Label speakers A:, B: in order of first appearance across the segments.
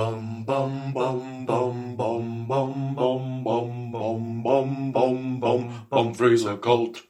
A: Bum bum bum bum bum bum bum bum bum bum bum bum bum Bumfrey's Occult.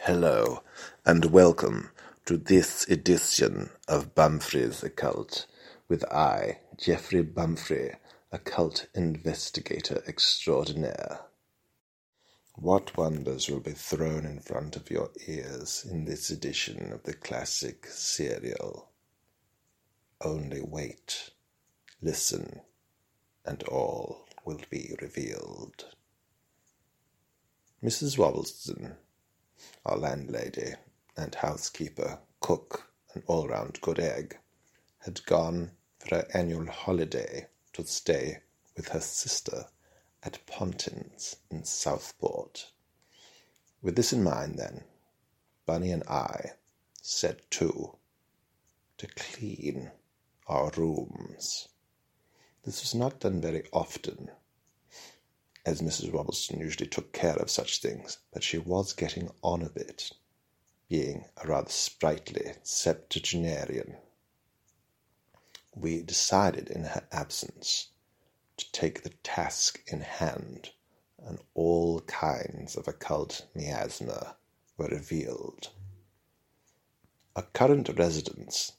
B: Hello, and welcome to this edition of Bumfrey's Occult, with I, Geoffrey Bumfrey, occult investigator extraordinaire. What wonders will be thrown in front of your ears in this edition of the classic serial? Only wait, listen, and all will be revealed. Mrs. Wobbleston, our landlady and housekeeper, cook, and all round good egg, had gone for her annual holiday to stay with her sister at Pontins in Southport. With this in mind, then, Bunny and I set to to clean our rooms. This was not done very often, as Mrs. Wobbleston usually took care of such things, but she was getting on a bit, being a rather sprightly septuagenarian. We decided in her absence to take the task in hand, and all kinds of occult miasma were revealed. A current residence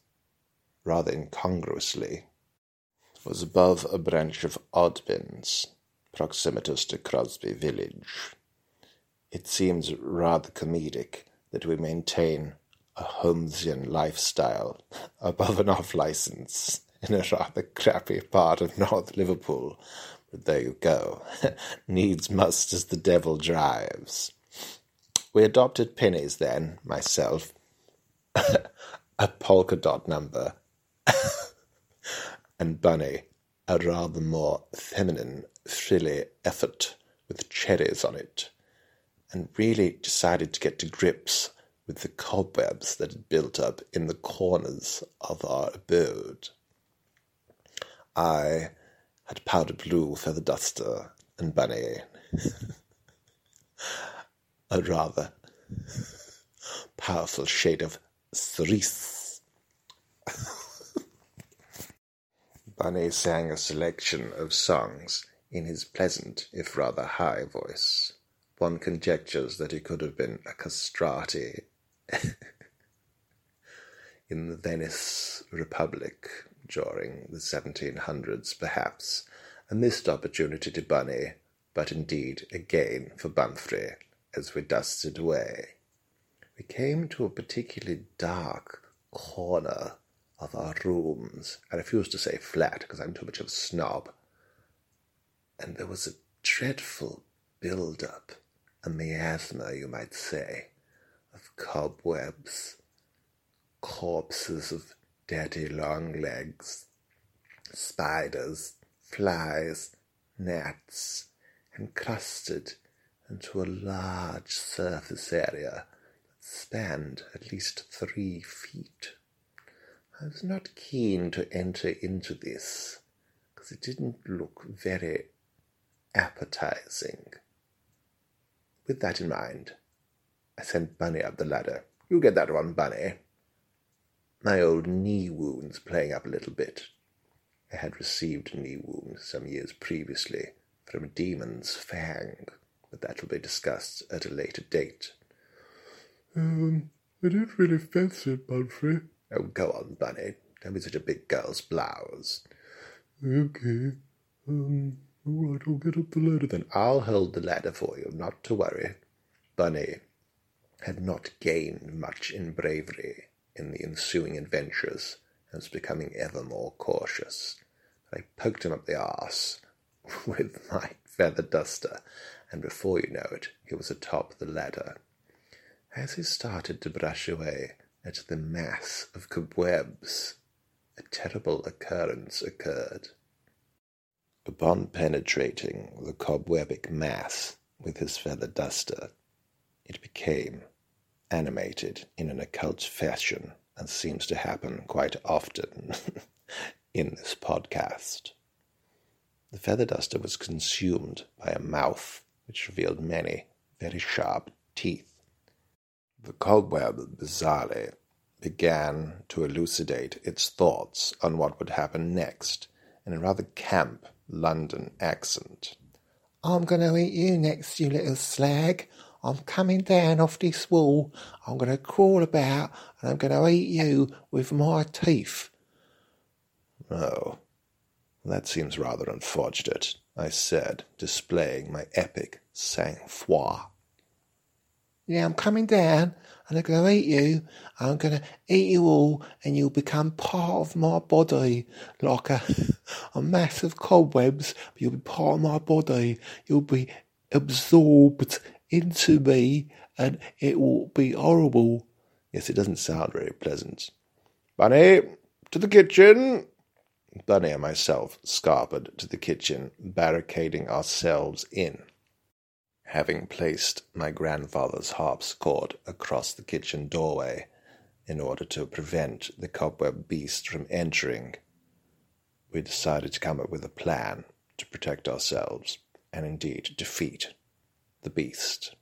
B: rather incongruously, was above a branch of Oddbins, proximitous to Crosby village. It seems rather comedic that we maintain a Holmesian lifestyle above and off license in a rather crappy part of North Liverpool. But there you go. Needs must as the devil drives. We adopted pennies then, myself. a polka dot number and Bunny, a rather more feminine, frilly effort with cherries on it, and really decided to get to grips with the cobwebs that had built up in the corners of our abode. I had powder blue feather duster, and Bunny a rather powerful shade of cerise. Bunny sang a selection of songs in his pleasant, if rather high voice. One conjectures that he could have been a castrati in the Venice Republic during the 1700s, perhaps, a missed opportunity to Bunny, but indeed a gain for Bumfrey as we dusted away. We came to a particularly dark corner of our rooms. I refuse to say flat because I'm too much of a snob. And there was a dreadful build up, a miasma, you might say, of cobwebs, corpses of dirty long legs, spiders, flies, gnats, encrusted into a large surface area that spanned at least three feet. I was not keen to enter into this because it didn't look very appetizing. With that in mind, I sent Bunny up the ladder. You get that one, Bunny. My old knee wound's playing up a little bit. I had received a knee wound some years previously from a demon's fang, but that will be discussed at a later date.
C: Um, I don't really fancy it, Bumfrey.
B: Oh, go on, Bunny. Don't be such a big girl's blouse.
C: Okay. Um, all right, I'll get up the ladder
B: then. I'll hold the ladder for you, not to worry. Bunny had not gained much in bravery in the ensuing adventures and was becoming ever more cautious. I poked him up the arse with my feather duster, and before you know it, he was atop the ladder. As he started to brush away, at the mass of cobwebs, a terrible occurrence occurred. Upon penetrating the cobwebic mass with his feather duster, it became animated in an occult fashion, and seems to happen quite often in this podcast. The feather duster was consumed by a mouth which revealed many very sharp teeth. The cobweb bizarrely began to elucidate its thoughts on what would happen next in a rather camp London accent. I'm going to eat you next, you little slag. I'm coming down off this wall. I'm going to crawl about and I'm going to eat you with my teeth. Oh, that seems rather unfortunate, I said, displaying my epic sang-froid. Yeah, I'm coming down and I'm going to eat you. I'm going to eat you all and you'll become part of my body like a, a mass of cobwebs. But you'll be part of my body. You'll be absorbed into me and it will be horrible. Yes, it doesn't sound very pleasant. Bunny, to the kitchen. Bunny and myself scarpered to the kitchen, barricading ourselves in. Having placed my grandfather's harpsichord across the kitchen doorway in order to prevent the cobweb beast from entering, we decided to come up with a plan to protect ourselves and indeed defeat the beast.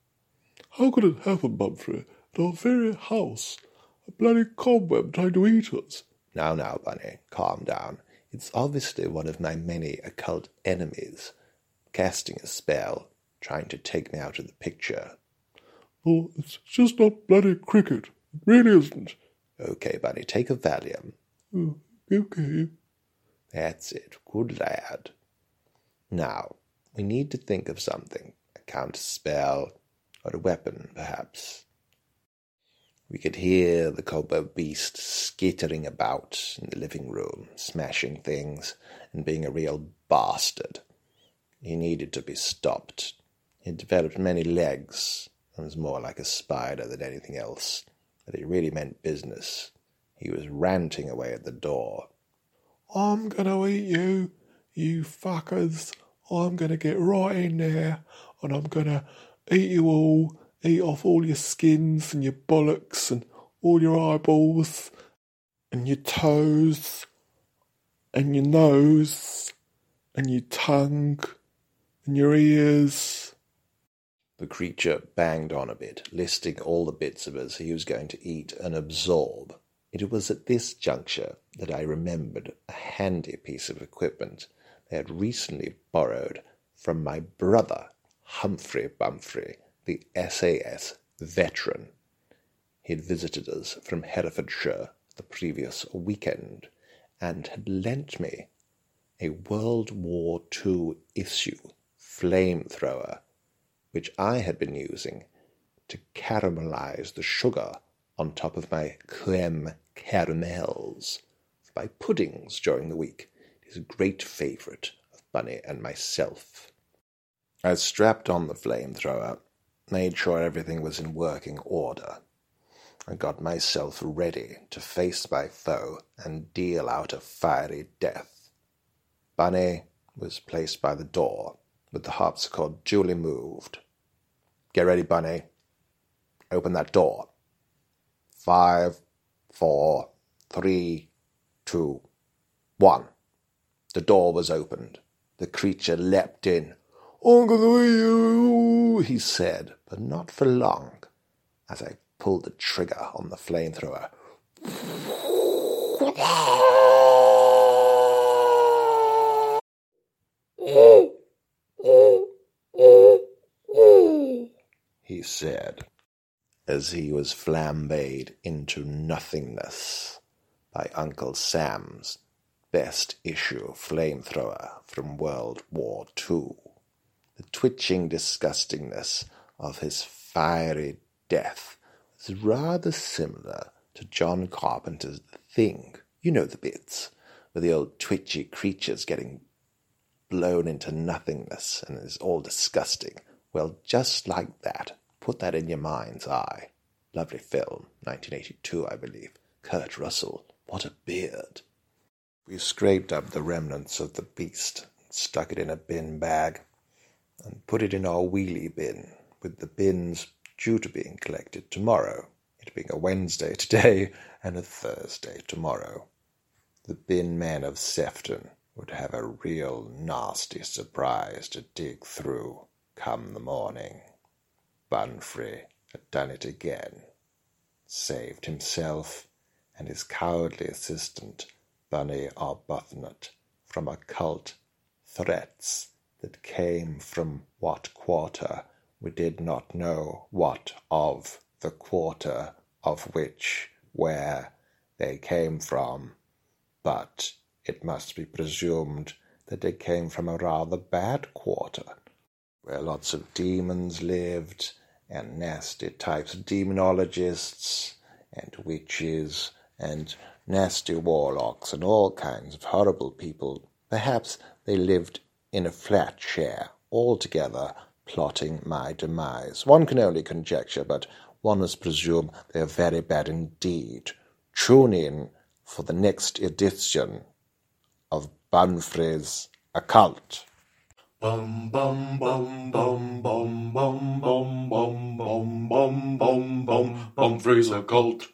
C: How could it happen, Bumfrey, at our very house? A bloody cobweb trying to eat us.
B: Now, now, Bunny, calm down. It's obviously one of my many occult enemies, casting a spell, trying to take me out of the picture.
C: Oh, it's just not bloody cricket. It really isn't.
B: Okay, Bunny, take a Valium.
C: Oh, okay.
B: That's it. Good lad. Now, we need to think of something. A counter spell, or a weapon, perhaps. We could hear the cobweb beast skittering about in the living room, smashing things, and being a real bastard. He needed to be stopped. Had developed many legs, and was more like a spider than anything else, but he really meant business. He was ranting away at the door.
C: I'm gonna eat you, you fuckers. I'm gonna get right in there, and I'm gonna eat you all eat off all your skins and your bollocks and all your eyeballs and your toes and your nose and your tongue and your ears.
B: The creature banged on a bit, listing all the bits of us he was going to eat and absorb. It was at this juncture that I remembered a handy piece of equipment I had recently borrowed from my brother, Humphrey Bumfrey, the SAS veteran. He had visited us from Herefordshire the previous weekend and had lent me a World War II issue flamethrower, which I had been using to caramelize the sugar on top of my creme caramels for my puddings during the week. It is a great favourite of Bunny and myself. I strapped on the flamethrower made sure everything was in working order. I got myself ready to face my foe and deal out a fiery death. Bunny was placed by the door, with the harpsichord duly moved. Get ready, Bunny. Open that door. Five, four, three, two, one. The door was opened. The creature leapt in. You, he said, but not for long, as I pulled the trigger on the flamethrower. said, as he was flambéed into nothingness by Uncle Sam's best issue flamethrower from World War II. The twitching disgustingness of his fiery death was rather similar to John Carpenter's The Thing. You know the bits, where the old twitchy creature's getting blown into nothingness and is all disgusting. Well, just like that. Put that in your mind's eye. Lovely film, 1982, I believe. Kurt Russell. What a beard. We scraped up the remnants of the beast, and stuck it in a bin bag, and put it in our wheelie bin with the bins due to being collected tomorrow, it being a Wednesday today and a Thursday tomorrow. The bin men of Sefton would have a real nasty surprise to dig through come the morning. Bumfrey had done it again, saved himself and his cowardly assistant, Bunny Arbuthnot, from occult threats that came from what quarter we did not know what of the quarter of which where they came from, but it must be presumed that they came from a rather bad quarter, where lots of demons lived, and nasty types of demonologists, and witches, and nasty warlocks, and all kinds of horrible people. Perhaps they lived in a flat share, all together, plotting my demise. One can only conjecture, but one must presume they are very bad indeed. Tune in for the next edition of Bumfrey's Occult.
A: Bum bum bum bum bum bum bum bum bum bum bum bum Bumfrey's Occult.